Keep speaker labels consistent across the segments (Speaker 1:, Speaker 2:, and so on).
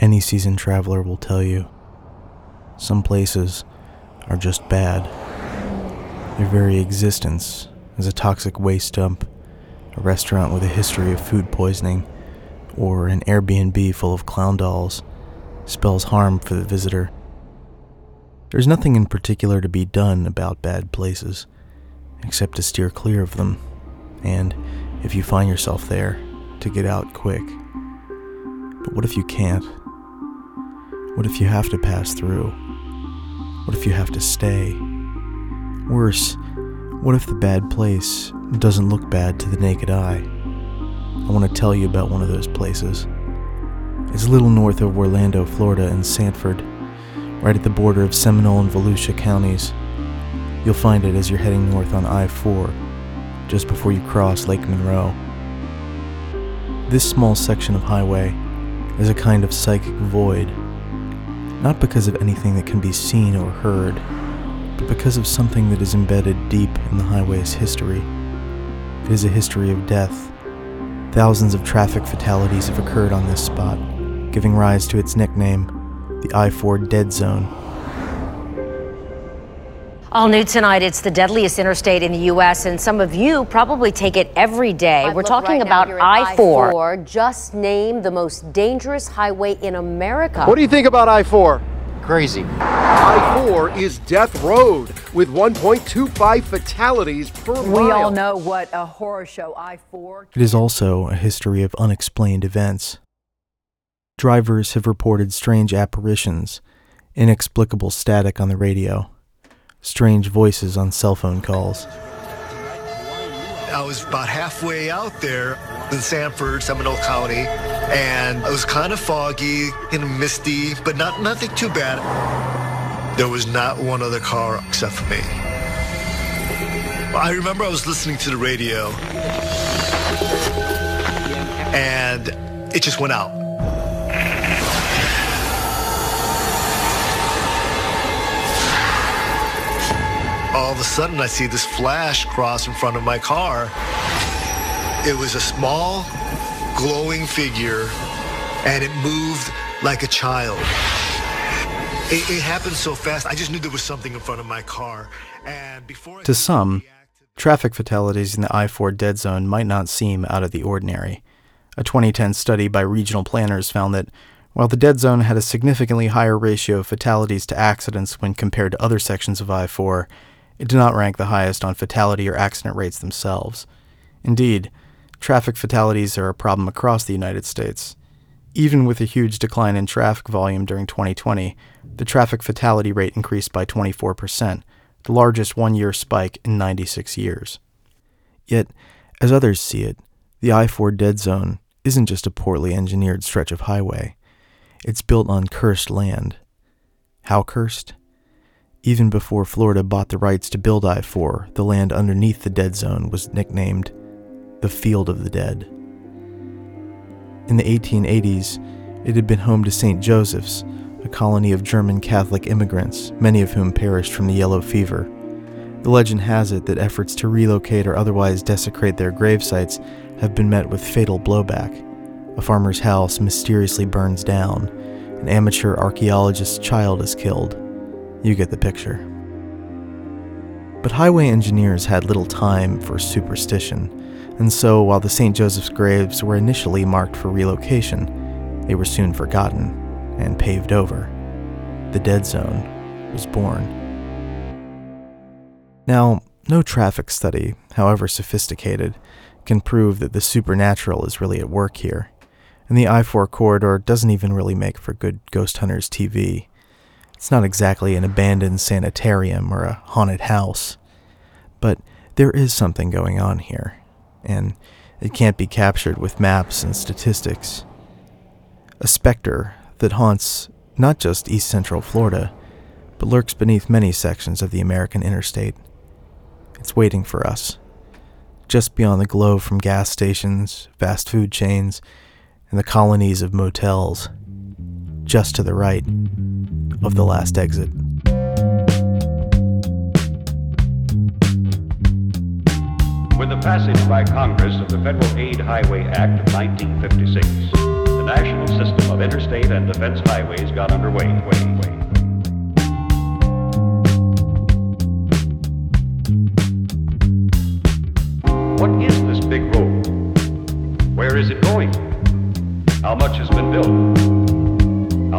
Speaker 1: Any seasoned traveler will tell you. Some places are just bad. Their very existence is a toxic waste dump, a restaurant with a history of food poisoning, or an Airbnb full of clown dolls spells harm for the visitor. There's nothing in particular to be done about bad places, except to steer clear of them, and, if you find yourself there, to get out quick. But what if you can't? What if you have to pass through? What if you have to stay? Worse, what if the bad place doesn't look bad to the naked eye? I want to tell you about one of those places. It's a little north of Orlando, Florida, in Sanford, right at the border of Seminole and Volusia counties. You'll find it as you're heading north on I 4, just before you cross Lake Monroe. This small section of highway is a kind of psychic void, not because of anything that can be seen or heard, but because of something that is embedded deep in the highway's history. It is a history of death. Thousands of traffic fatalities have occurred on this spot, giving rise to its nickname, the I 4 Dead Zone.
Speaker 2: All new tonight, it's the deadliest interstate in the U.S., and some of you probably take it every day.
Speaker 3: I've
Speaker 2: We're talking
Speaker 3: right
Speaker 2: about
Speaker 3: here
Speaker 2: I 4.
Speaker 3: I-4, just named the most dangerous highway in America.
Speaker 4: What do you think about I 4?
Speaker 5: Crazy.
Speaker 4: I 4 is Death Road with 1.25 fatalities per mile.
Speaker 6: We all know what a horror show I 4
Speaker 1: It is also a history of unexplained events. Drivers have reported strange apparitions, inexplicable static on the radio, strange voices on cell phone calls.
Speaker 7: I was about halfway out there in Sanford, Seminole County, and it was kind of foggy and misty, but not nothing too bad. There was not one other car except for me. I remember I was listening to the radio, and it just went out. All of a sudden, I see this flash cross in front of my car. It was a small, glowing figure, and it moved like a child. It, it happened so fast, I just knew there was something in front of my car. And before
Speaker 1: To some, traffic fatalities in the I 4 dead zone might not seem out of the ordinary. A 2010 study by regional planners found that while the dead zone had a significantly higher ratio of fatalities to accidents when compared to other sections of I 4, it did not rank the highest on fatality or accident rates themselves. Indeed, traffic fatalities are a problem across the United States. Even with a huge decline in traffic volume during 2020, the traffic fatality rate increased by 24%, the largest one year spike in 96 years. Yet, as others see it, the I 4 dead zone isn't just a poorly engineered stretch of highway, it's built on cursed land. How cursed? Even before Florida bought the rights to build I 4, the land underneath the dead zone was nicknamed the Field of the Dead. In the 1880s, it had been home to St. Joseph's, a colony of German Catholic immigrants, many of whom perished from the yellow fever. The legend has it that efforts to relocate or otherwise desecrate their grave sites have been met with fatal blowback. A farmer's house mysteriously burns down, an amateur archaeologist's child is killed. You get the picture. But highway engineers had little time for superstition, and so while the St. Joseph's graves were initially marked for relocation, they were soon forgotten and paved over. The dead zone was born. Now, no traffic study, however sophisticated, can prove that the supernatural is really at work here, and the I 4 corridor doesn't even really make for good Ghost Hunters TV. It's not exactly an abandoned sanitarium or a haunted house, but there is something going on here, and it can't be captured with maps and statistics. A specter that haunts not just east central Florida, but lurks beneath many sections of the American interstate. It's waiting for us, just beyond the glow from gas stations, fast food chains, and the colonies of motels, just to the right of the last exit.
Speaker 8: With the passage by Congress of the Federal Aid Highway Act of 1956, the
Speaker 5: national system of interstate and defense highways got underway. What is this big road? Where is it going? How much has been built?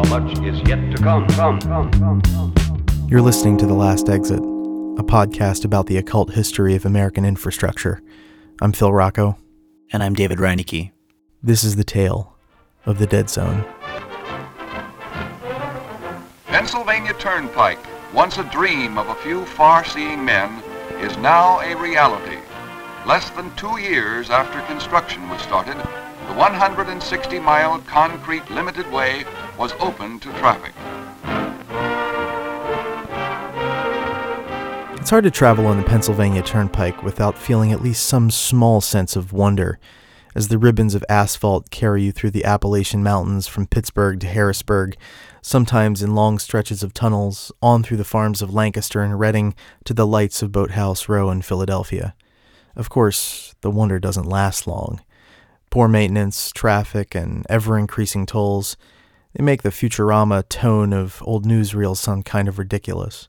Speaker 5: How much is yet to come? come, come, come, come.
Speaker 1: You're listening to The Last Exit, a podcast about the occult history of American infrastructure. I'm Phil Rocco.
Speaker 8: And I'm David Reinecke.
Speaker 1: This is the tale of the Dead Zone.
Speaker 9: Pennsylvania Turnpike, once a dream of a few far-seeing men, is now a reality. Less than two years after construction was started, the 160-mile concrete limited way was open to traffic.
Speaker 1: It's hard to travel on the Pennsylvania Turnpike without feeling at least some small sense of wonder as the ribbons of asphalt carry you through the Appalachian Mountains from Pittsburgh to Harrisburg, sometimes in long stretches of tunnels, on through the farms of Lancaster and Reading to the lights of Boathouse Row in Philadelphia. Of course, the wonder doesn't last long. Poor maintenance, traffic, and ever increasing tolls, they make the Futurama tone of old newsreels sound kind of ridiculous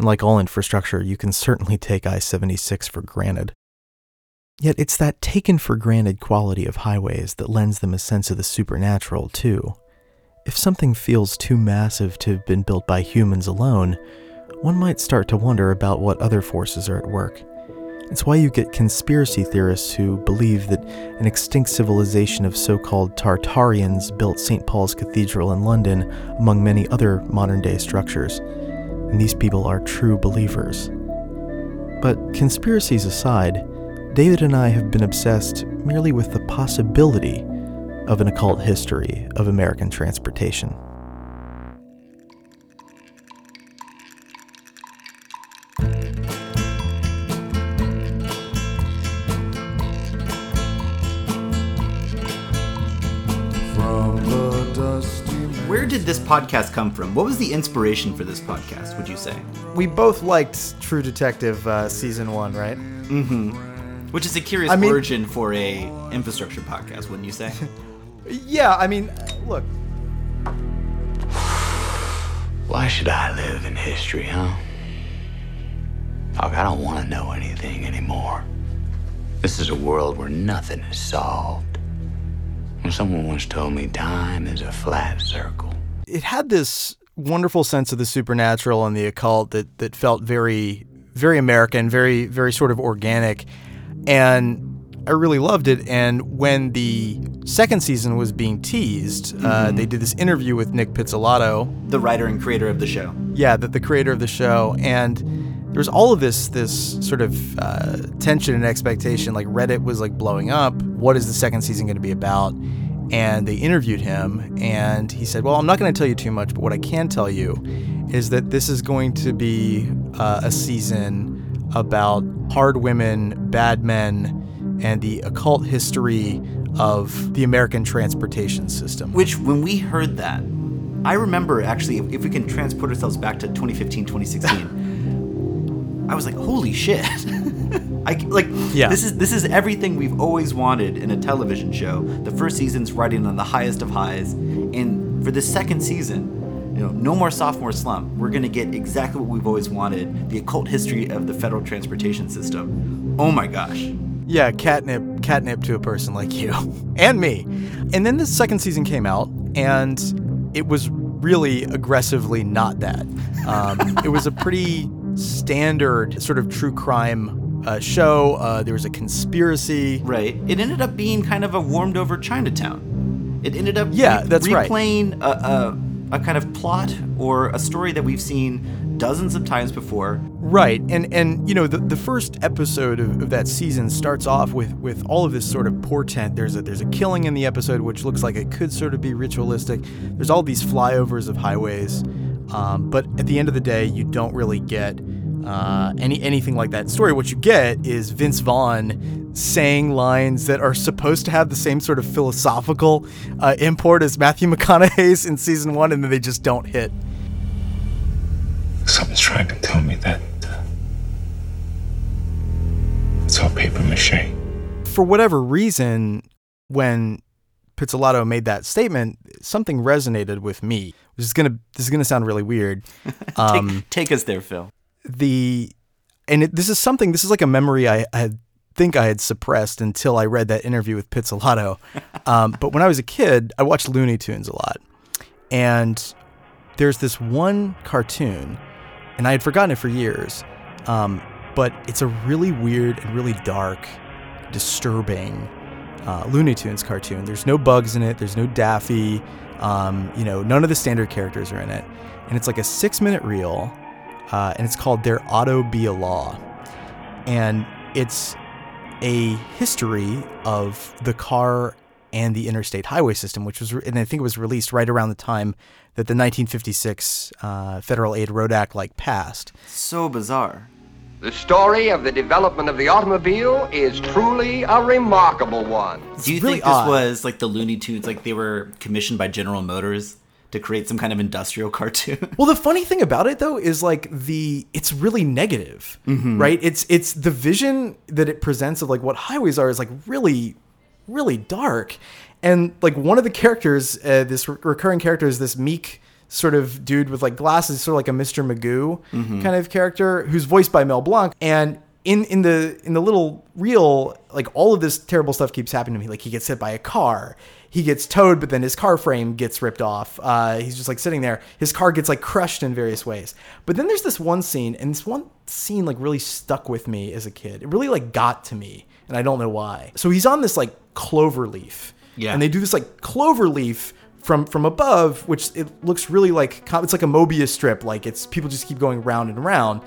Speaker 1: and like all infrastructure, you can certainly take I 76 for granted. Yet it's that taken for granted quality of highways that lends them a sense of the supernatural, too. If something feels too massive to have been built by humans alone, one might start to wonder about what other forces are at work. It's why you get conspiracy theorists who believe that an extinct civilization of so called Tartarians built St. Paul's Cathedral in London, among many other modern day structures and these people are true believers. But conspiracies aside, David and I have been obsessed merely with the possibility of an occult history of American transportation.
Speaker 8: Where did this podcast come from? What was the inspiration for this podcast, would you say?
Speaker 1: We both liked True Detective uh, season one, right?
Speaker 8: Mm-hmm. Which is a curious I mean, origin for a infrastructure podcast, wouldn't you say?
Speaker 1: yeah, I mean, look.
Speaker 10: Why should I live in history, huh? Look, I don't want to know anything anymore. This is a world where nothing is solved. Someone once told me time is a flat circle.
Speaker 1: It had this wonderful sense of the supernatural and the occult that that felt very very American, very very sort of organic, and I really loved it. And when the second season was being teased, uh, mm-hmm. uh, they did this interview with Nic Pizzolatto,
Speaker 8: the writer and creator of the show.
Speaker 1: Yeah, the, the creator of the show, and there was all of this this sort of uh, tension and expectation. Like Reddit was like blowing up. What is the second season going to be about? and they interviewed him and he said well i'm not going to tell you too much but what i can tell you is that this is going to be uh, a season about hard women bad men and the occult history of the american transportation system
Speaker 8: which when we heard that i remember actually if we can transport ourselves back to 2015 2016 i was like holy shit I like yeah. this is this is everything we've always wanted in a television show. The first season's riding on the highest of highs, and for the second season, you know, no more sophomore slump. We're gonna get exactly what we've always wanted: the occult history of the federal transportation system. Oh my gosh.
Speaker 1: Yeah, catnip, catnip to a person like you and me. And then the second season came out, and it was really aggressively not that. Um, it was a pretty standard sort of true crime uh, show. Uh, there was a conspiracy.
Speaker 8: Right. It ended up being kind of a warmed over Chinatown. It ended up
Speaker 1: yeah, re- that's
Speaker 8: replaying right. a, a, a kind of plot or a story that we've seen dozens of times before.
Speaker 1: Right, and and you know the, the first episode of, of that season starts off with with all of this sort of portent. There's a there's a killing in the episode which looks like it could sort of be ritualistic. There's all these flyovers of highways, um, but at the end of the day, you don't really get uh, any anything like that story. What you get is Vince Vaughn saying lines that are supposed to have the same sort of philosophical uh, import as Matthew McConaughey's in season one, and then they just don't hit.
Speaker 11: Something's trying to tell me that uh, it's all paper mache.
Speaker 1: For whatever reason, when Pizzolatto made that statement, something resonated with me. Which is gonna this is gonna sound really weird.
Speaker 8: Um, take, take, us there, Phil.
Speaker 1: The and it, this is something. This is like a memory I, I think I had suppressed until I read that interview with Pizzolatto. Um, but when I was a kid, I watched Looney Tunes a lot, and there's this one cartoon, and I had forgotten it for years. Um, but it's a really weird and really dark, disturbing uh, Looney Tunes cartoon. There's no bugs in it. There's no Daffy. Um, you know, none of the standard characters are in it, and it's like a six-minute reel, uh, and it's called "There Auto Be a Law," and it's a history of the car and the interstate highway system, which was, and I think it was released right around the time that the 1956 uh, Federal Aid Road Act like passed.
Speaker 8: So bizarre.
Speaker 9: The story of the development of the automobile is truly a remarkable one.
Speaker 8: Do you really think this odd. was like the Looney Tunes, like they were commissioned by General Motors to create some kind of industrial cartoon?
Speaker 1: well, the funny thing about it though is like the it's really negative, mm-hmm. right? It's it's the vision that it presents of like what highways are is like really really dark. And like one of the characters, uh, this re- recurring character is this meek sort of dude with like glasses, sort of like a Mr. Magoo mm-hmm. kind of character, who's voiced by Mel Blanc. And in in the in the little reel, like all of this terrible stuff keeps happening to me. Like he gets hit by a car, he gets towed, but then his car frame gets ripped off. Uh, he's just like sitting there. His car gets like crushed in various ways. But then there's this one scene, and this one scene like really stuck with me as a kid. It really like got to me, and I don't know why. So he's on this like clover leaf.
Speaker 8: Yeah.
Speaker 1: And they do this like clover leaf from from above, which it looks really like it's like a Mobius strip. Like it's people just keep going round and round.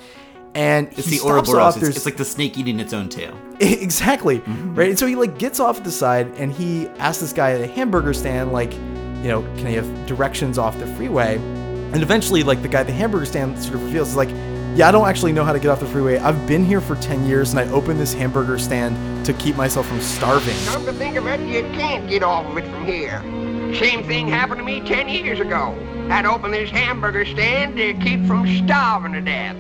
Speaker 1: And
Speaker 8: it's the Ouroboros. It's, it's, like the snake eating its own tail.
Speaker 1: exactly. Mm-hmm. Right. And so he like gets off the side and he asks this guy at a hamburger stand, like, you know, can he have directions off the freeway? And eventually, like the guy at the hamburger stand sort of reveals, like, yeah, I don't actually know how to get off the freeway. I've been here for 10 years and I opened this hamburger stand to keep myself from starving.
Speaker 12: Come to think of it, you can't get off of it from here. Same thing happened to me 10 years ago. I'd open this hamburger stand to keep from starving to death.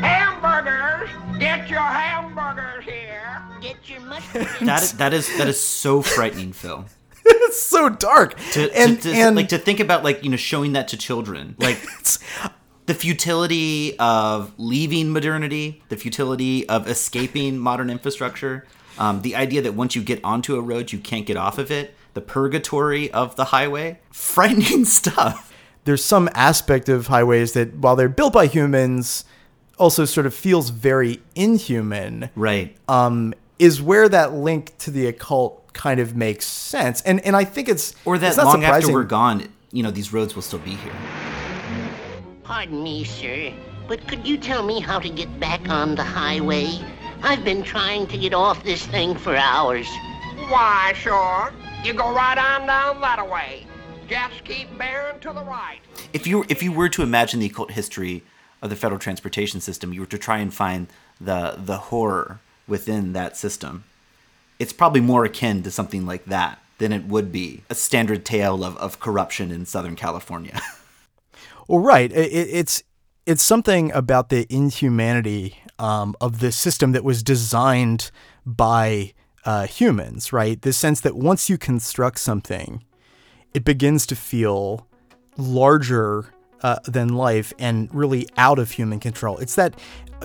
Speaker 12: Hamburgers! Get your hamburgers here! Get your
Speaker 8: mushrooms. that is that is that is so frightening, Phil.
Speaker 1: it's so dark.
Speaker 8: To, and, to, to, and like to think about like you know showing that to children, like the futility of leaving modernity, the futility of escaping modern infrastructure, um, the idea that once you get onto a road you can't get off of it, the purgatory of the highway. Frightening stuff.
Speaker 1: There's some aspect of highways that, while they're built by humans, also sort of feels very inhuman.
Speaker 8: Right.
Speaker 1: Um, is where that link to the occult kind of makes sense. And and I think it's
Speaker 8: or that
Speaker 1: it's
Speaker 8: long
Speaker 1: surprising.
Speaker 8: after we're gone, you know, these roads will still be here.
Speaker 13: Pardon me, sir, but could you tell me how to get back on the highway? I've been trying to get off this thing for hours.
Speaker 12: Why, sure. You go right on down that way. Just keep bearing to the right.
Speaker 8: If you if you were to imagine the occult history of the federal transportation system, you were to try and find the the horror within that system. It's probably more akin to something like that than it would be a standard tale of, of corruption in Southern California.
Speaker 1: well, right. It, it's it's something about the inhumanity um, of the system that was designed by uh, humans, right? The sense that once you construct something, it begins to feel larger uh, than life and really out of human control. It's that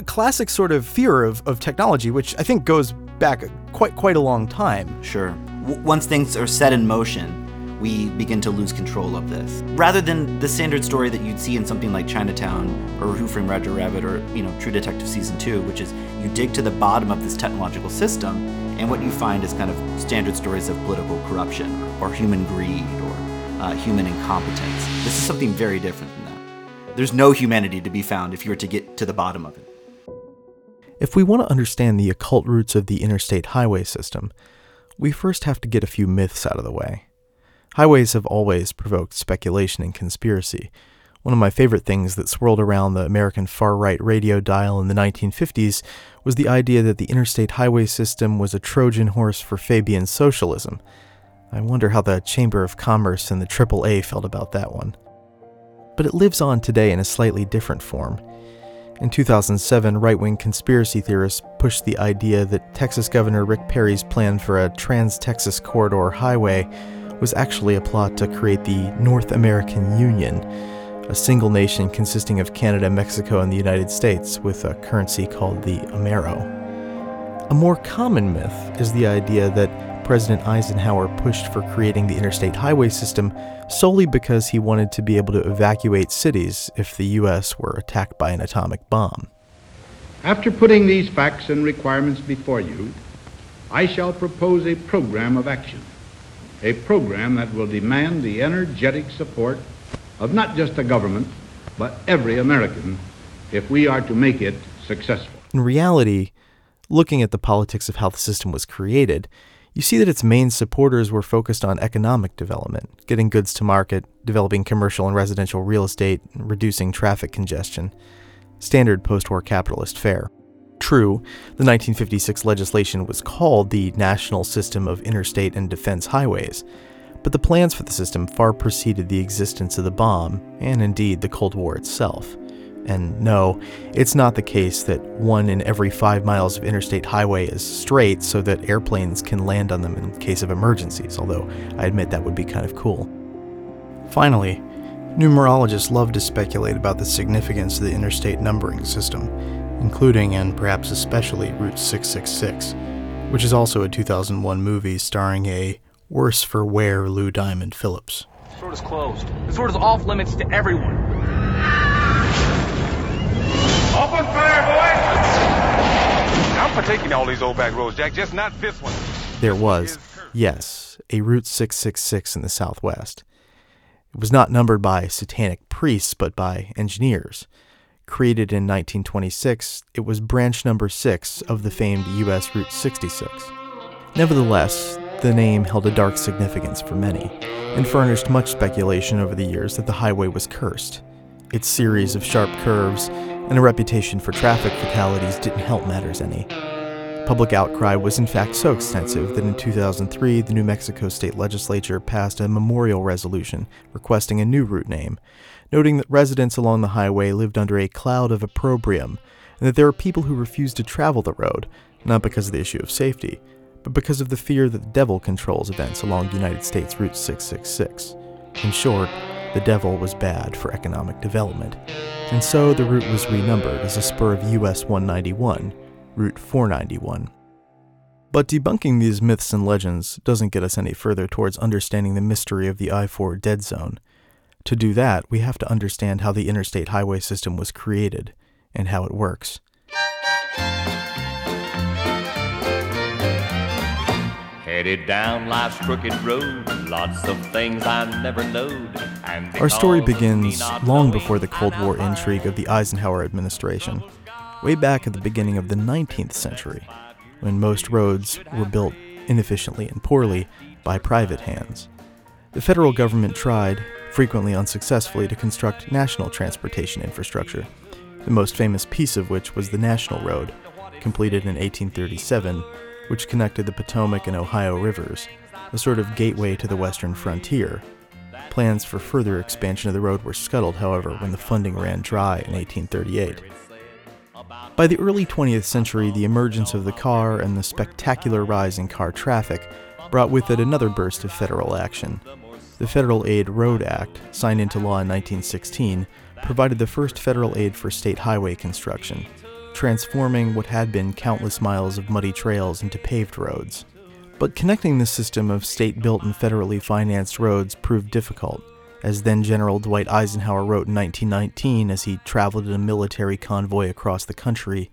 Speaker 1: classic sort of fear of, of technology, which I think goes back quite quite a long time.
Speaker 8: Sure. W- once things are set in motion, we begin to lose control of this. Rather than the standard story that you'd see in something like Chinatown or Who Framed Roger Rabbit or you know True Detective season two, which is you dig to the bottom of this technological system, and what you find is kind of standard stories of political corruption or, or human greed or uh, human incompetence. This is something very different than that. There's no humanity to be found if you were to get to the bottom of it.
Speaker 1: If we want to understand the occult roots of the interstate highway system, we first have to get a few myths out of the way. Highways have always provoked speculation and conspiracy. One of my favorite things that swirled around the American far right radio dial in the 1950s was the idea that the interstate highway system was a Trojan horse for Fabian socialism. I wonder how the Chamber of Commerce and the AAA felt about that one. But it lives on today in a slightly different form. In 2007, right wing conspiracy theorists pushed the idea that Texas Governor Rick Perry's plan for a Trans Texas Corridor highway was actually a plot to create the North American Union, a single nation consisting of Canada, Mexico, and the United States, with a currency called the Amero. A more common myth is the idea that President Eisenhower pushed for creating the interstate highway system solely because he wanted to be able to evacuate cities if the U.S. were attacked by an atomic bomb.
Speaker 14: After putting these facts and requirements before you, I shall propose a program of action, a program that will demand the energetic support of not just the government, but every American if we are to make it successful.
Speaker 1: In reality, looking at the politics of how the system was created, you see that its main supporters were focused on economic development, getting goods to market, developing commercial and residential real estate, reducing traffic congestion. Standard post war capitalist fare. True, the 1956 legislation was called the National System of Interstate and Defense Highways, but the plans for the system far preceded the existence of the bomb, and indeed the Cold War itself. And no, it's not the case that one in every five miles of interstate highway is straight so that airplanes can land on them in case of emergencies, although I admit that would be kind of cool. Finally, numerologists love to speculate about the significance of the interstate numbering system, including and perhaps especially Route 666, which is also a 2001 movie starring a worse for wear Lou Diamond Phillips.
Speaker 15: This road is closed. This road is off limits to everyone.
Speaker 16: Open fire, boys! I'm for taking all these old back roads, Jack, just not this one.
Speaker 1: There was, yes, a Route 666 in the Southwest. It was not numbered by satanic priests, but by engineers. Created in 1926, it was branch number 6 of the famed U.S. Route 66. Nevertheless, the name held a dark significance for many, and furnished much speculation over the years that the highway was cursed. Its series of sharp curves and a reputation for traffic fatalities didn't help matters any. Public outcry was in fact so extensive that in 2003 the New Mexico state legislature passed a memorial resolution requesting a new route name, noting that residents along the highway lived under a cloud of opprobrium and that there were people who refused to travel the road, not because of the issue of safety, but because of the fear that the devil controls events along United States Route 666. In short, the devil was bad for economic development, and so the route was renumbered as a spur of US 191, Route 491. But debunking these myths and legends doesn't get us any further towards understanding the mystery of the I 4 dead zone. To do that, we have to understand how the interstate highway system was created and how it works.
Speaker 17: Headed down life's crooked road, lots of things I never knowed.
Speaker 1: Our story begins long before the Cold War intrigue of the Eisenhower administration, way back at the beginning of the 19th century, when most roads were built inefficiently and poorly by private hands. The federal government tried, frequently unsuccessfully, to construct national transportation infrastructure, the most famous piece of which was the National Road, completed in 1837 which connected the Potomac and Ohio rivers, a sort of gateway to the western frontier. Plans for further expansion of the road were scuttled, however, when the funding ran dry in 1838. By the early 20th century, the emergence of the car and the spectacular rise in car traffic brought with it another burst of federal action. The Federal Aid Road Act, signed into law in 1916, provided the first federal aid for state highway construction transforming what had been countless miles of muddy trails into paved roads. But connecting the system of state built and federally financed roads proved difficult, as then General Dwight Eisenhower wrote in 1919 as he traveled in a military convoy across the country.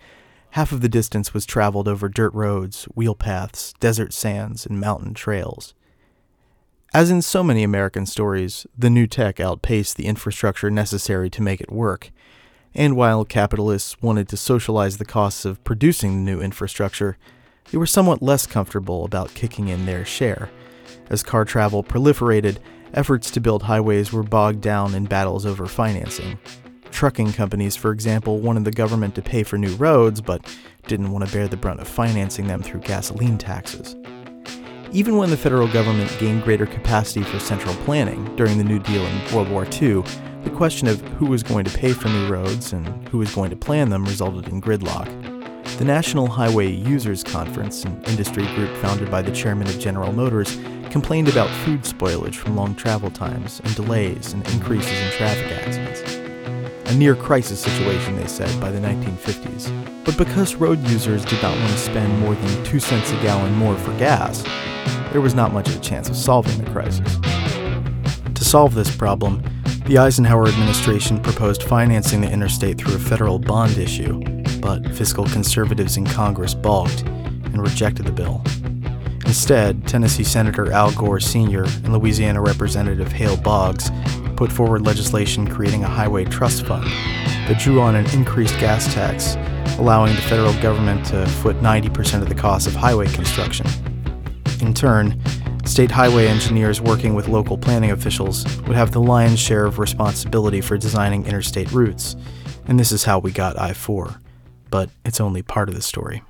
Speaker 1: Half of the distance was traveled over dirt roads, wheel paths, desert sands, and mountain trails. As in so many American stories, the new tech outpaced the infrastructure necessary to make it work, and while capitalists wanted to socialize the costs of producing the new infrastructure, they were somewhat less comfortable about kicking in their share. As car travel proliferated, efforts to build highways were bogged down in battles over financing. Trucking companies, for example, wanted the government to pay for new roads, but didn't want to bear the brunt of financing them through gasoline taxes. Even when the federal government gained greater capacity for central planning during the New Deal and World War II, The question of who was going to pay for new roads and who was going to plan them resulted in gridlock. The National Highway Users Conference, an industry group founded by the chairman of General Motors, complained about food spoilage from long travel times and delays and increases in traffic accidents. A near crisis situation, they said, by the 1950s. But because road users did not want to spend more than 2 cents a gallon more for gas, there was not much of a chance of solving the crisis. To solve this problem, the Eisenhower administration proposed financing the interstate through a federal bond issue, but fiscal conservatives in Congress balked and rejected the bill. Instead, Tennessee Senator Al Gore Sr. and Louisiana Representative Hale Boggs put forward legislation creating a highway trust fund that drew on an increased gas tax, allowing the federal government to foot 90% of the cost of highway construction. In turn, state highway engineers working with local planning officials would have the lion's share of responsibility for designing interstate routes, and this is how we got I 4. But it's only part of the story.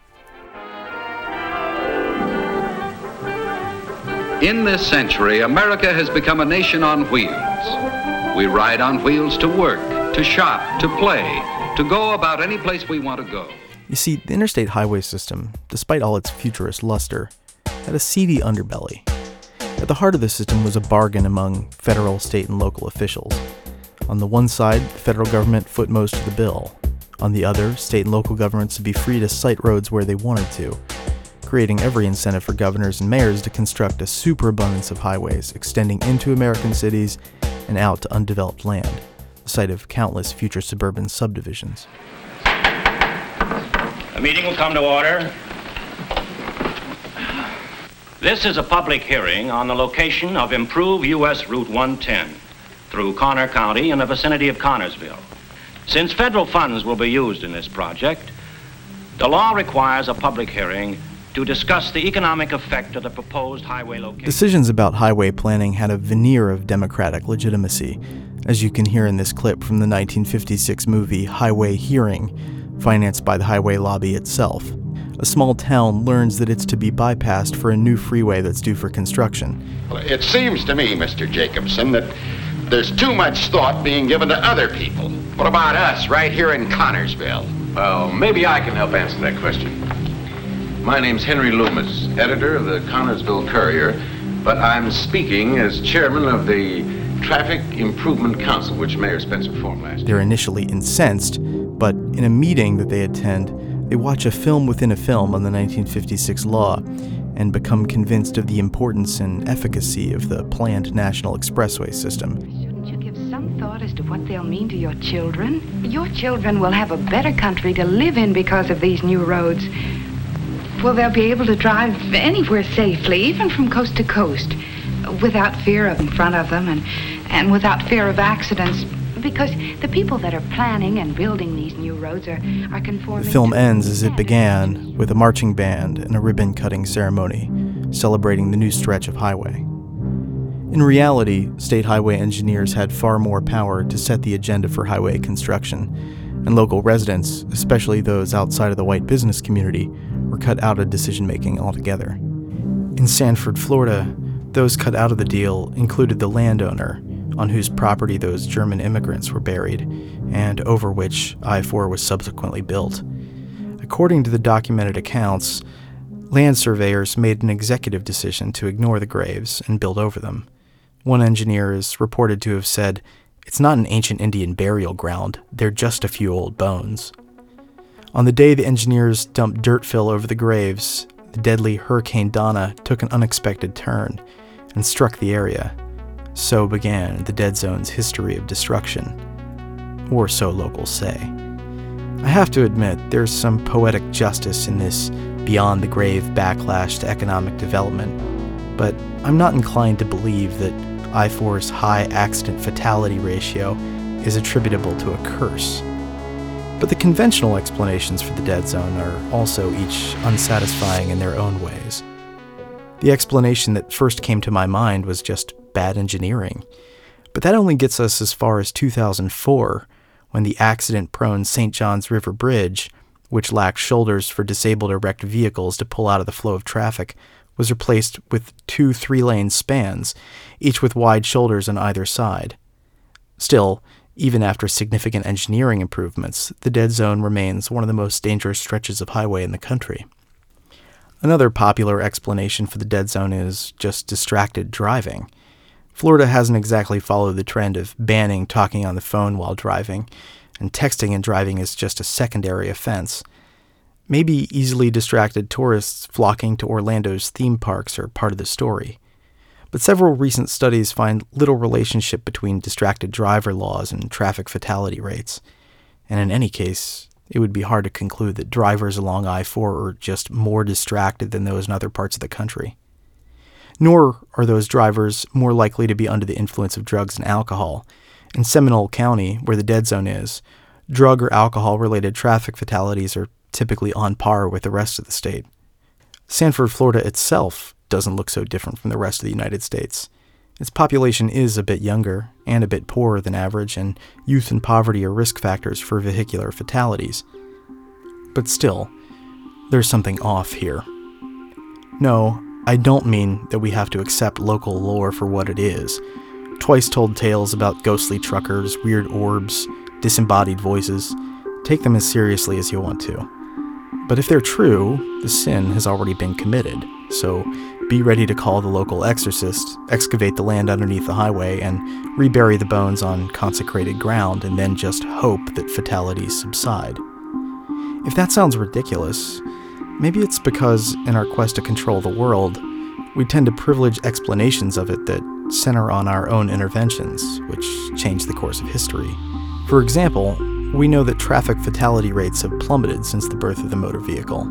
Speaker 9: In this century, America has become a nation on wheels. We ride on wheels to work, to shop, to play, to go about any place we want to go.
Speaker 1: You see, the interstate highway system, despite all its futurist luster, had a seedy underbelly. At the heart of the system was a bargain among federal, state, and local officials. On the one side, the federal government foot most of the bill. On the other, state and local governments would be free to site roads where they wanted to, creating every incentive for governors and mayors to construct a superabundance of highways extending into American cities and out to undeveloped land, the site of countless future suburban subdivisions.
Speaker 18: The meeting will come to order. This is a public hearing on the location of improved U.S. Route 110 through Conner County in the vicinity of Connersville. Since federal funds will be used in this project, the law requires a public hearing to discuss the economic effect of the proposed highway location.
Speaker 1: Decisions about highway planning had a veneer of democratic legitimacy, as you can hear in this clip from the 1956 movie Highway Hearing, financed by the highway lobby itself. A small town learns that it's to be bypassed for a new freeway that's due for construction.
Speaker 19: Well, it seems to me, Mr. Jacobson, that there's too much thought being given to other people. What about us right here in Connorsville?
Speaker 20: Well, maybe I can help answer that question. My name's Henry Loomis, editor of the Connorsville Courier, but I'm speaking as chairman of the Traffic Improvement Council, which Mayor Spencer formed last year.
Speaker 1: They're initially incensed, but in a meeting that they attend, they watch a film within a film on the 1956 law and become convinced of the importance and efficacy of the planned National Expressway system.
Speaker 21: Shouldn't you give some thought as to what they'll mean to your children? Your children will have a better country to live in because of these new roads. Well, they'll be able to drive anywhere safely, even from coast to coast, without fear of in front of them and, and without fear of accidents. Because the people that are planning and building these new roads are, are conforming.
Speaker 1: The film ends as it began, with a marching band and a ribbon cutting ceremony celebrating the new stretch of highway. In reality, state highway engineers had far more power to set the agenda for highway construction, and local residents, especially those outside of the white business community, were cut out of decision making altogether. In Sanford, Florida, those cut out of the deal included the landowner, on whose property those German immigrants were buried, and over which I 4 was subsequently built. According to the documented accounts, land surveyors made an executive decision to ignore the graves and build over them. One engineer is reported to have said, It's not an ancient Indian burial ground, they're just a few old bones. On the day the engineers dumped dirt fill over the graves, the deadly Hurricane Donna took an unexpected turn and struck the area. So began the dead zone's history of destruction. Or so locals say. I have to admit, there's some poetic justice in this beyond the grave backlash to economic development, but I'm not inclined to believe that I 4's high accident fatality ratio is attributable to a curse. But the conventional explanations for the dead zone are also each unsatisfying in their own ways. The explanation that first came to my mind was just bad engineering. But that only gets us as far as 2004, when the accident prone St. Johns River Bridge, which lacked shoulders for disabled or wrecked vehicles to pull out of the flow of traffic, was replaced with two three lane spans, each with wide shoulders on either side. Still, Even after significant engineering improvements, the dead zone remains one of the most dangerous stretches of highway in the country. Another popular explanation for the dead zone is just distracted driving. Florida hasn't exactly followed the trend of banning talking on the phone while driving, and texting and driving is just a secondary offense. Maybe easily distracted tourists flocking to Orlando's theme parks are part of the story. But several recent studies find little relationship between distracted driver laws and traffic fatality rates. And in any case, it would be hard to conclude that drivers along I 4 are just more distracted than those in other parts of the country. Nor are those drivers more likely to be under the influence of drugs and alcohol. In Seminole County, where the dead zone is, drug or alcohol related traffic fatalities are typically on par with the rest of the state. Sanford, Florida itself doesn't look so different from the rest of the United States. Its population is a bit younger and a bit poorer than average, and youth and poverty are risk factors for vehicular fatalities. But still, there's something off here. No, I don't mean that we have to accept local lore for what it is. Twice told tales about ghostly truckers, weird orbs, disembodied voices. Take them as seriously as you want to. But if they're true, the sin has already been committed, so be ready to call the local exorcist, excavate the land underneath the highway, and rebury the bones on consecrated ground, and then just hope that fatalities subside. If that sounds ridiculous, maybe it's because, in our quest to control the world, we tend to privilege explanations of it that center on our own interventions, which change the course of history. For example, we know that traffic fatality rates have plummeted since the birth of the motor vehicle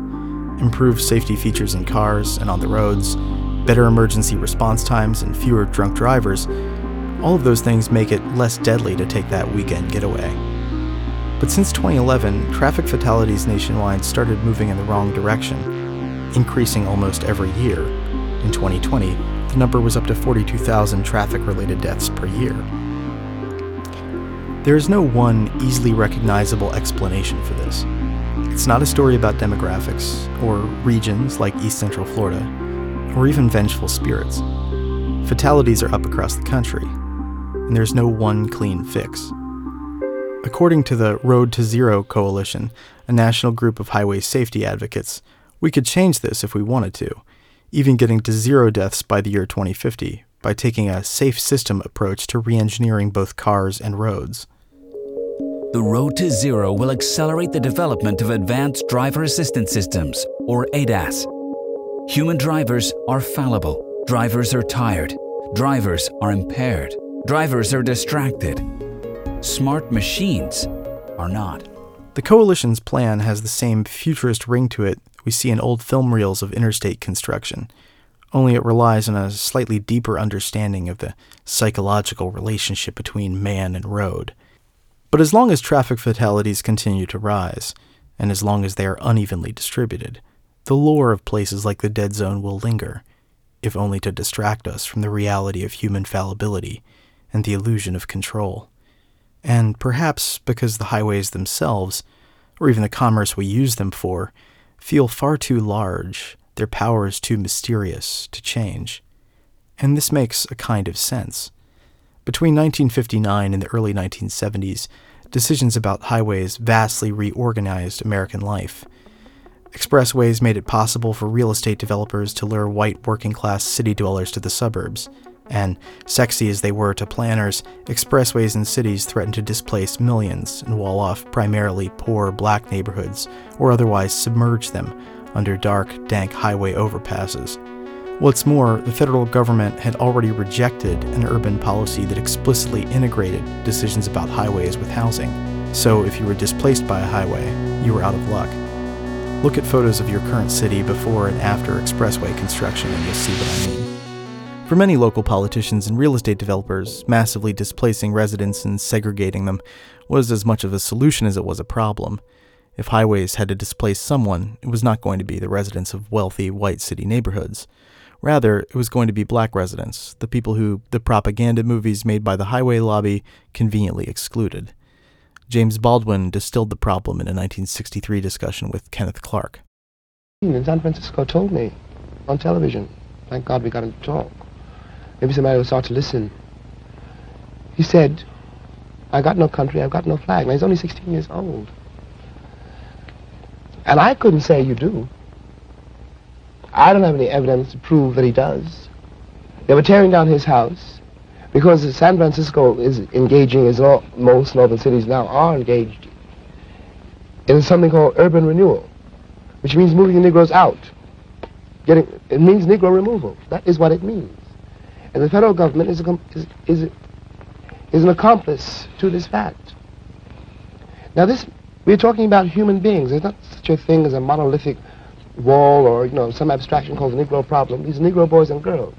Speaker 1: improved safety features in cars and on the roads, better emergency response times, and fewer drunk drivers, all of those things make it less deadly to take that weekend getaway. But since 2011, traffic fatalities nationwide started moving in the wrong direction, increasing almost every year. In 2020, the number was up to 42,000 traffic related deaths per year. There is no one easily recognizable explanation for this. It's not a story about demographics, or regions like East Central Florida, or even vengeful spirits. Fatalities are up across the country, and there's no one clean fix. According to the Road to Zero Coalition, a national group of highway safety advocates, we could change this if we wanted to, even getting to zero deaths by the year 2050 by taking a safe system approach to re engineering both cars and roads.
Speaker 22: The road to zero will accelerate the development of advanced driver assistance systems, or ADAS. Human drivers are fallible. Drivers are tired. Drivers are impaired. Drivers are distracted. Smart machines are not.
Speaker 1: The coalition's plan has the same futurist ring to it we see in old film reels of interstate construction, only it relies on a slightly deeper understanding of the psychological relationship between man and road. But as long as traffic fatalities continue to rise, and as long as they are unevenly distributed, the lore of places like the dead zone will linger, if only to distract us from the reality of human fallibility and the illusion of control. And perhaps because the highways themselves, or even the commerce we use them for, feel far too large, their power is too mysterious to change. And this makes a kind of sense. Between 1959 and the early 1970s, decisions about highways vastly reorganized American life. Expressways made it possible for real estate developers to lure white working class city dwellers to the suburbs. And, sexy as they were to planners, expressways in cities threatened to displace millions and wall off primarily poor black neighborhoods or otherwise submerge them under dark, dank highway overpasses. What's more, the federal government had already rejected an urban policy that explicitly integrated decisions about highways with housing. So if you were displaced by a highway, you were out of luck. Look at photos of your current city before and after expressway construction and you'll see what I mean. For many local politicians and real estate developers, massively displacing residents and segregating them was as much of a solution as it was a problem. If highways had to displace someone, it was not going to be the residents of wealthy white city neighborhoods. Rather, it was going to be black residents, the people who the propaganda movies made by the highway lobby conveniently excluded. James Baldwin distilled the problem in a 1963 discussion with Kenneth Clark.
Speaker 23: In San Francisco told me on television. Thank God we got him to talk. Maybe somebody will start to listen. He said, I got no country, I've got no flag. Now, he's only 16 years old. And I couldn't say you do. I don't have any evidence to prove that he does. They were tearing down his house because San Francisco is engaging, as all, most northern cities now are engaged, in something called urban renewal, which means moving the Negroes out. Getting, it means Negro removal. That is what it means. And the federal government is, a, is, is, is an accomplice to this fact. Now this, we're talking about human beings. There's not such a thing as a monolithic wall or, you know, some abstraction called the Negro problem. These are Negro boys and girls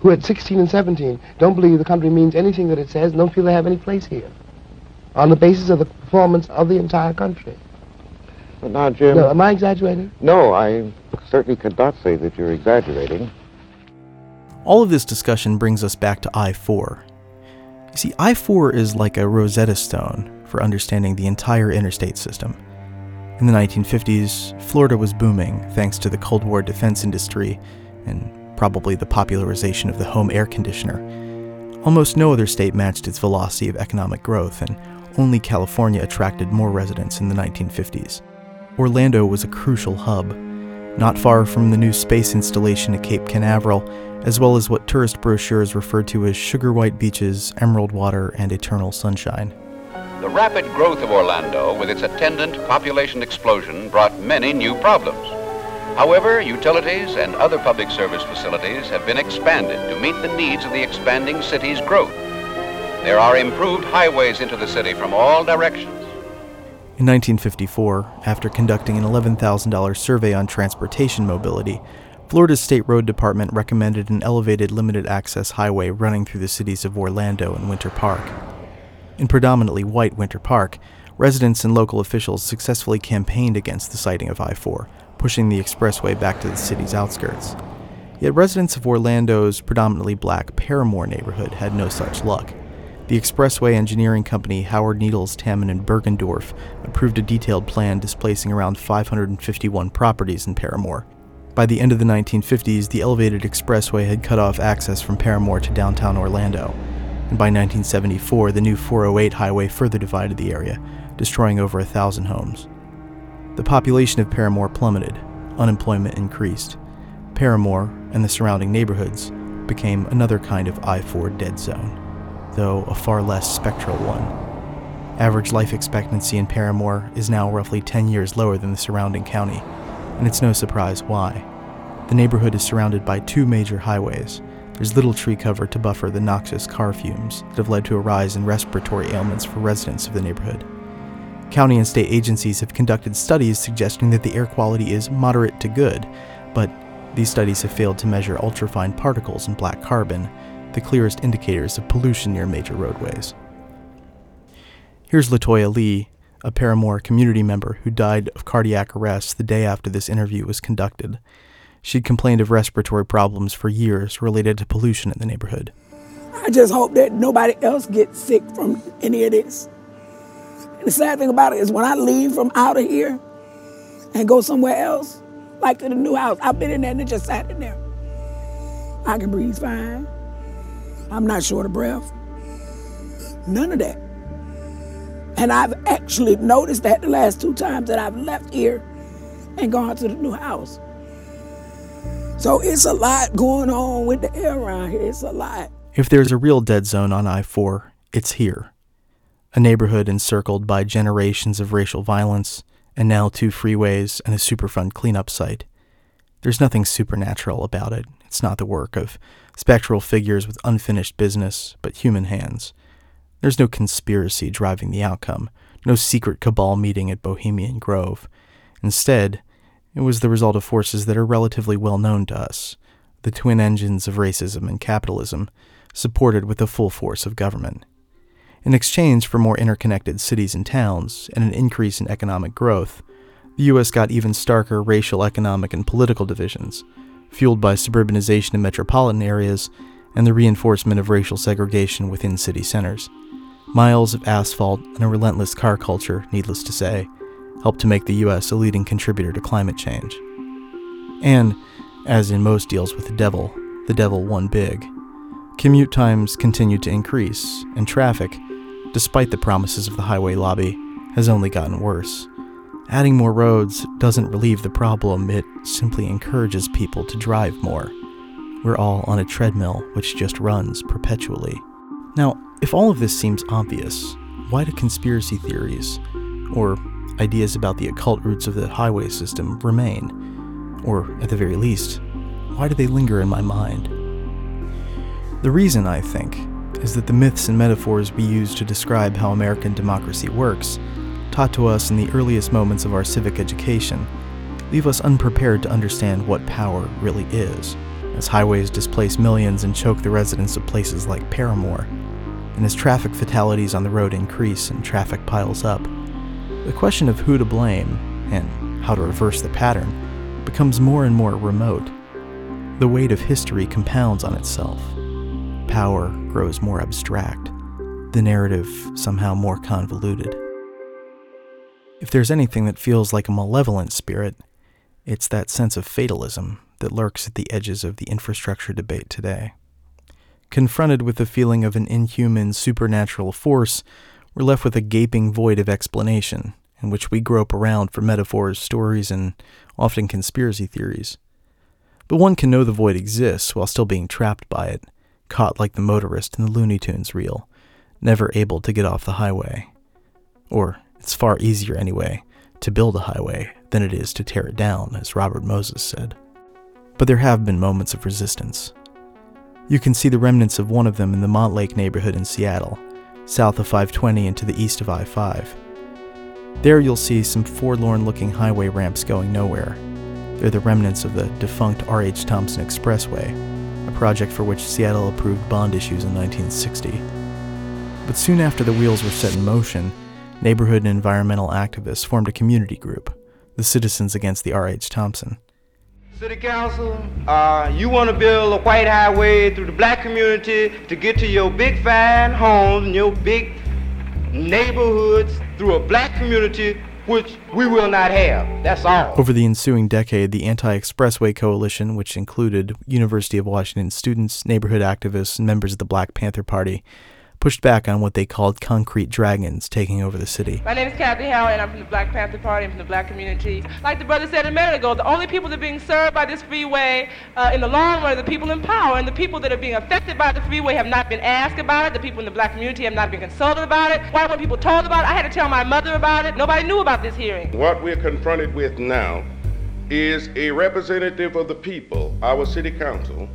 Speaker 23: who at 16 and 17 don't believe the country means anything that it says and don't feel they have any place here on the basis of the performance of the entire country.
Speaker 24: But now, Jim...
Speaker 23: No, am I exaggerating?
Speaker 24: No, I certainly could not say that you're exaggerating.
Speaker 1: All of this discussion brings us back to I 4. You see, I 4 is like a Rosetta Stone for understanding the entire interstate system. In the 1950s, Florida was booming thanks to the Cold War defense industry and probably the popularization of the home air conditioner. Almost no other state matched its velocity of economic growth, and only California attracted more residents in the 1950s. Orlando was a crucial hub, not far from the new space installation at Cape Canaveral, as well as what tourist brochures referred to as sugar white beaches, emerald water, and eternal sunshine.
Speaker 9: The rapid growth of Orlando, with its attendant population explosion, brought many new problems. However, utilities and other public service facilities have been expanded to meet the needs of the expanding city's growth. There are improved highways into the city from all directions.
Speaker 1: In 1954, after conducting an $11,000 survey on transportation mobility, Florida's State Road Department recommended an elevated limited access highway running through the cities of Orlando and Winter Park. In predominantly white Winter Park, residents and local officials successfully campaigned against the siting of I 4, pushing the expressway back to the city's outskirts. Yet residents of Orlando's predominantly black Parramore neighborhood had no such luck. The expressway engineering company Howard Needles, Tammen, and Bergendoff approved a detailed plan displacing around 551 properties in Parramore. By the end of the 1950s, the elevated expressway had cut off access from Parramore to downtown Orlando, and by 1974, the new 408 highway further divided the area, destroying over a thousand homes. The population of Parramore plummeted, unemployment increased. Parramore and the surrounding neighborhoods became another kind of I 4 dead zone, though a far less spectral one. Average life expectancy in Parramore is now roughly 10 years lower than the surrounding county, and it's no surprise why. The neighborhood is surrounded by two major highways. There's little tree cover to buffer the noxious car fumes that have led to a rise in respiratory ailments for residents of the neighborhood. County and state agencies have conducted studies suggesting that the air quality is moderate to good, but these studies have failed to measure ultrafine particles and black carbon, the clearest indicators of pollution near major roadways. Here's Latoya Lee, a Parramore community member who died of cardiac arrest the day after this interview was conducted. She'd complained of respiratory problems for years related to pollution in the neighborhood.
Speaker 25: I just hope that nobody else gets sick from any of this. And the sad thing about it is when I leave from out of here and go somewhere else, like to the new house, I've been in there and just sat in there. I can breathe fine. I'm not short of breath. None of that. And I've actually noticed that the last two times that I've left here and gone to the new house. So it's a lot going on with the air around here. It's a lot.
Speaker 1: If there's a real dead zone on I 4, it's here a neighborhood encircled by generations of racial violence, and now two freeways and a Superfund cleanup site. There's nothing supernatural about it. It's not the work of spectral figures with unfinished business, but human hands. There's no conspiracy driving the outcome, no secret cabal meeting at Bohemian Grove. Instead, it was the result of forces that are relatively well known to us the twin engines of racism and capitalism, supported with the full force of government. In exchange for more interconnected cities and towns and an increase in economic growth, the U.S. got even starker racial, economic, and political divisions, fueled by suburbanization in metropolitan areas and the reinforcement of racial segregation within city centers. Miles of asphalt and a relentless car culture, needless to say, helped to make the U.S. a leading contributor to climate change. And, as in most deals with the devil, the devil won big. Commute times continued to increase, and traffic, despite the promises of the highway lobby, has only gotten worse. Adding more roads doesn't relieve the problem, it simply encourages people to drive more. We're all on a treadmill which just runs perpetually. Now, if all of this seems obvious, why do conspiracy theories, or ideas about the occult roots of the highway system, remain? Or, at the very least, why do they linger in my mind? The reason, I think, is that the myths and metaphors we use to describe how American democracy works, taught to us in the earliest moments of our civic education, leave us unprepared to understand what power really is, as highways displace millions and choke the residents of places like Parramore, and as traffic fatalities on the road increase and traffic piles up. The question of who to blame, and how to reverse the pattern, becomes more and more remote. The weight of history compounds on itself power grows more abstract, the narrative somehow more convoluted. If there's anything that feels like a malevolent spirit, it's that sense of fatalism that lurks at the edges of the infrastructure debate today. Confronted with the feeling of an inhuman supernatural force, we're left with a gaping void of explanation in which we grope around for metaphors, stories, and often conspiracy theories. But one can know the void exists while still being trapped by it, caught like the motorist in the Looney Tunes reel, never able to get off the highway. Or, it's far easier anyway, to build a highway than it is to tear it down, as Robert Moses said. But there have been moments of resistance. You can see the remnants of one of them in the Montlake neighborhood in Seattle, south of 520 and to the east of I 5. There you'll see some forlorn looking highway ramps going nowhere. They're the remnants of the defunct R.H. Thompson Expressway, a project for which Seattle approved bond issues in 1960. But soon after the wheels were set in motion, neighborhood and environmental activists formed a community group, the Citizens Against the R.H. Thompson.
Speaker 26: City Council, uh, you want to build a white highway through the black community to get to your big fine homes and your big neighborhoods through a black community which we will not have. That's all.
Speaker 1: Over the ensuing decade, the Anti Expressway Coalition, which included University of Washington students, neighborhood activists, and members of the Black Panther Party, pushed back on what they called concrete dragons taking over the city.
Speaker 27: My name is Kathy Howard, and I'm from the Black Panther Party. I'm from the black community. Like the brother said a minute ago, the only people that are being served by this freeway uh, in the long run are the people in power, and the people that are being affected by the freeway have not been asked about it. The people in the black community have not been consulted about it. Why weren't people told about it? I had to tell my mother about it. Nobody knew about this hearing.
Speaker 28: What we're confronted with now is a representative of the people, our city council,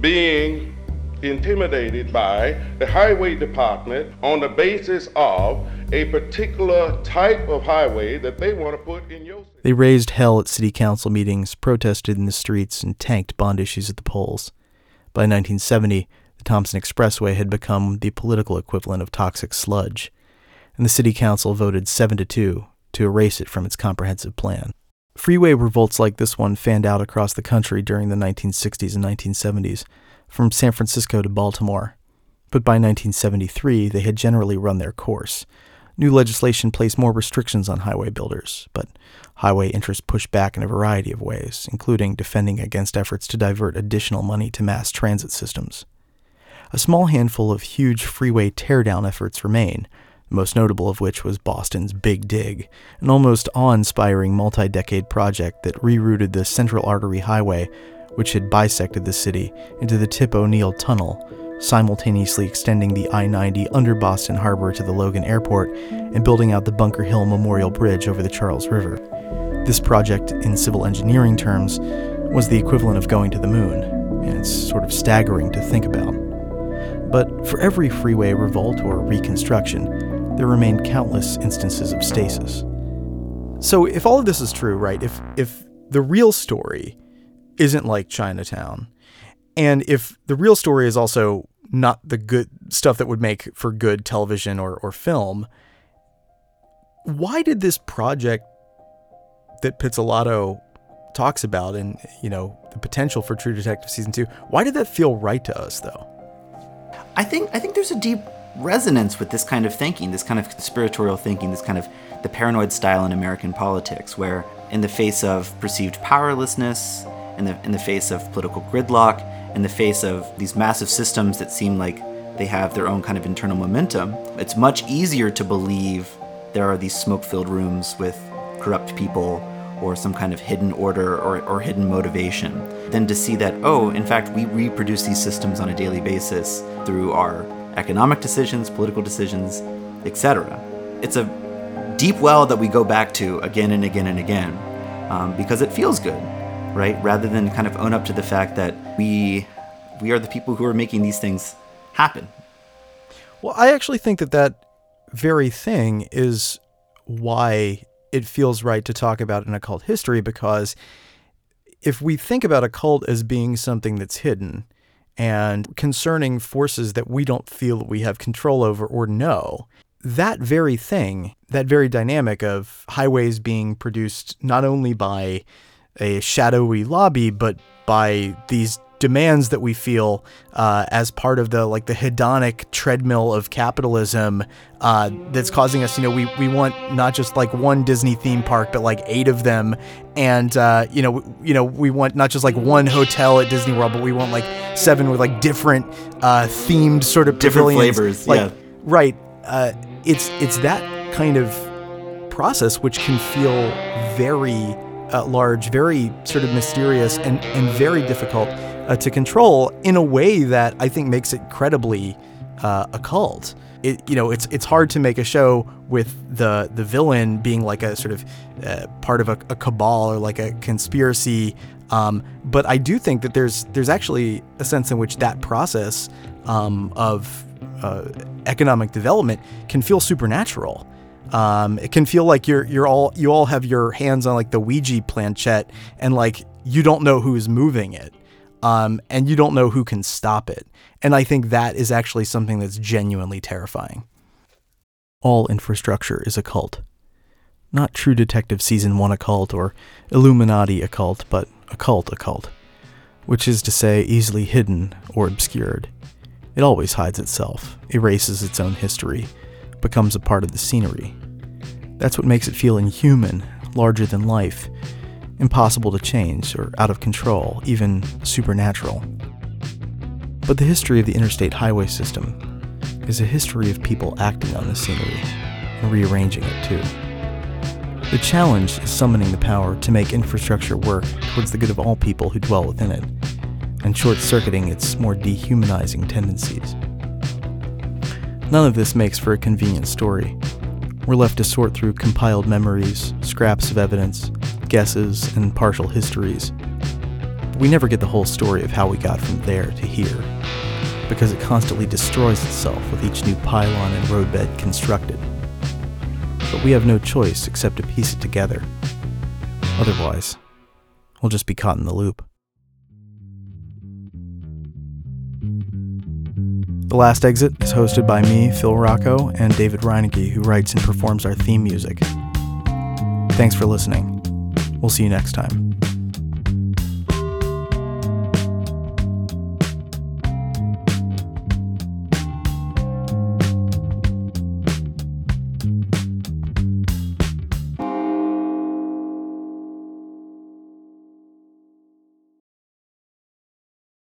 Speaker 28: being intimidated by the highway department on the basis of a particular type of highway that they want to put in your city.
Speaker 1: They raised hell at city council meetings, protested in the streets, and tanked bond issues at the polls. By 1970, the Thompson Expressway had become the political equivalent of toxic sludge, and the city council voted 7 to 2 to erase it from its comprehensive plan. Freeway revolts like this one fanned out across the country during the 1960s and 1970s from San Francisco to Baltimore. But by 1973, they had generally run their course. New legislation placed more restrictions on highway builders, but highway interests pushed back in a variety of ways, including defending against efforts to divert additional money to mass transit systems. A small handful of huge freeway teardown efforts remain, the most notable of which was Boston's Big Dig, an almost awe inspiring multi decade project that rerouted the Central Artery Highway which had bisected the city into the Tip O'Neill Tunnel, simultaneously extending the I 90 under Boston Harbor to the Logan Airport and building out the Bunker Hill Memorial Bridge over the Charles River. This project, in civil engineering terms, was the equivalent of going to the moon, and it's sort of staggering to think about. But for every freeway revolt or reconstruction, there remain countless instances of stasis. So if all of this is true, right, if if the real story isn't like Chinatown. And if the real story is also not the good stuff that would make for good television or, or film, why did this project that Pizzolatto talks about and, you know, the potential for True Detective season two, why did that feel right to us though?
Speaker 8: I think I think there's a deep resonance with this kind of thinking, this kind of conspiratorial thinking, this kind of the paranoid style in American politics, where in the face of perceived powerlessness in the in the face of political gridlock, in the face of these massive systems that seem like they have their own kind of internal momentum. It's much easier to believe there are these smoke filled rooms with corrupt people or some kind of hidden order or, or hidden motivation than to see that, oh, in fact, we reproduce these systems on a daily basis through our economic decisions, political decisions, etc. It's a deep well that we go back to again and again and again um, because it feels good, right? Rather than kind of own up to the fact that we we are the people who are making these things happen.
Speaker 1: Well, I actually think that that very thing is why it feels right to talk about an occult history because if we think about a cult as being something that's hidden and concerning forces that we don't feel that we have control over or know, that very thing, that very dynamic of highways being produced not only by a shadowy lobby, but by these demands that we feel uh, as part of the like the hedonic treadmill of capitalism uh, that's causing us you know we, we want not just like one disney theme park but like eight of them and uh, you know we, you know we want not just like one hotel at disney world but we want like seven with like different uh, themed sort of
Speaker 8: different
Speaker 1: pavilions.
Speaker 8: flavors
Speaker 1: like,
Speaker 8: yeah
Speaker 1: right uh, it's it's that kind of process which can feel very uh, large, very sort of mysterious, and, and very difficult uh, to control in a way that I think makes it credibly uh, occult. It, you know, it's it's hard to make a show with the the villain being like a sort of uh, part of a, a, cabal or like a conspiracy. Um, but I do think that there's there's actually a sense in which that process um, of uh, economic development can feel supernatural. Um, it can feel like you're you're all you all have your hands on like the Ouija planchette and like you don't know who's moving it. Um, and you don't know who can stop it. And I think that is actually something that's genuinely terrifying. All infrastructure is a cult. Not True Detective Season 1 occult or Illuminati occult, but occult occult, which is to say easily hidden or obscured. It always hides itself, erases its own history, becomes a part of the scenery. That's what makes it feel inhuman, larger than life, impossible to change or out of control, even supernatural. But the history of the interstate highway system is a history of people acting on the scenery and rearranging it too. The challenge is summoning the power to make infrastructure work towards the good of all people who dwell within it, and short circuiting its more dehumanizing tendencies. None of this makes for a convenient story. We're left to sort through compiled memories, scraps of evidence, guesses, and partial histories. But we never get the whole story of how we got from there to here, because it constantly destroys itself with each new pylon and roadbed constructed. But we have no choice except to piece it together. Otherwise, we'll just be caught in the loop. The Last Exit is hosted by me, Phil Rocco, and David Reinecke, who writes and performs our theme music. Thanks for listening. We'll see you next time.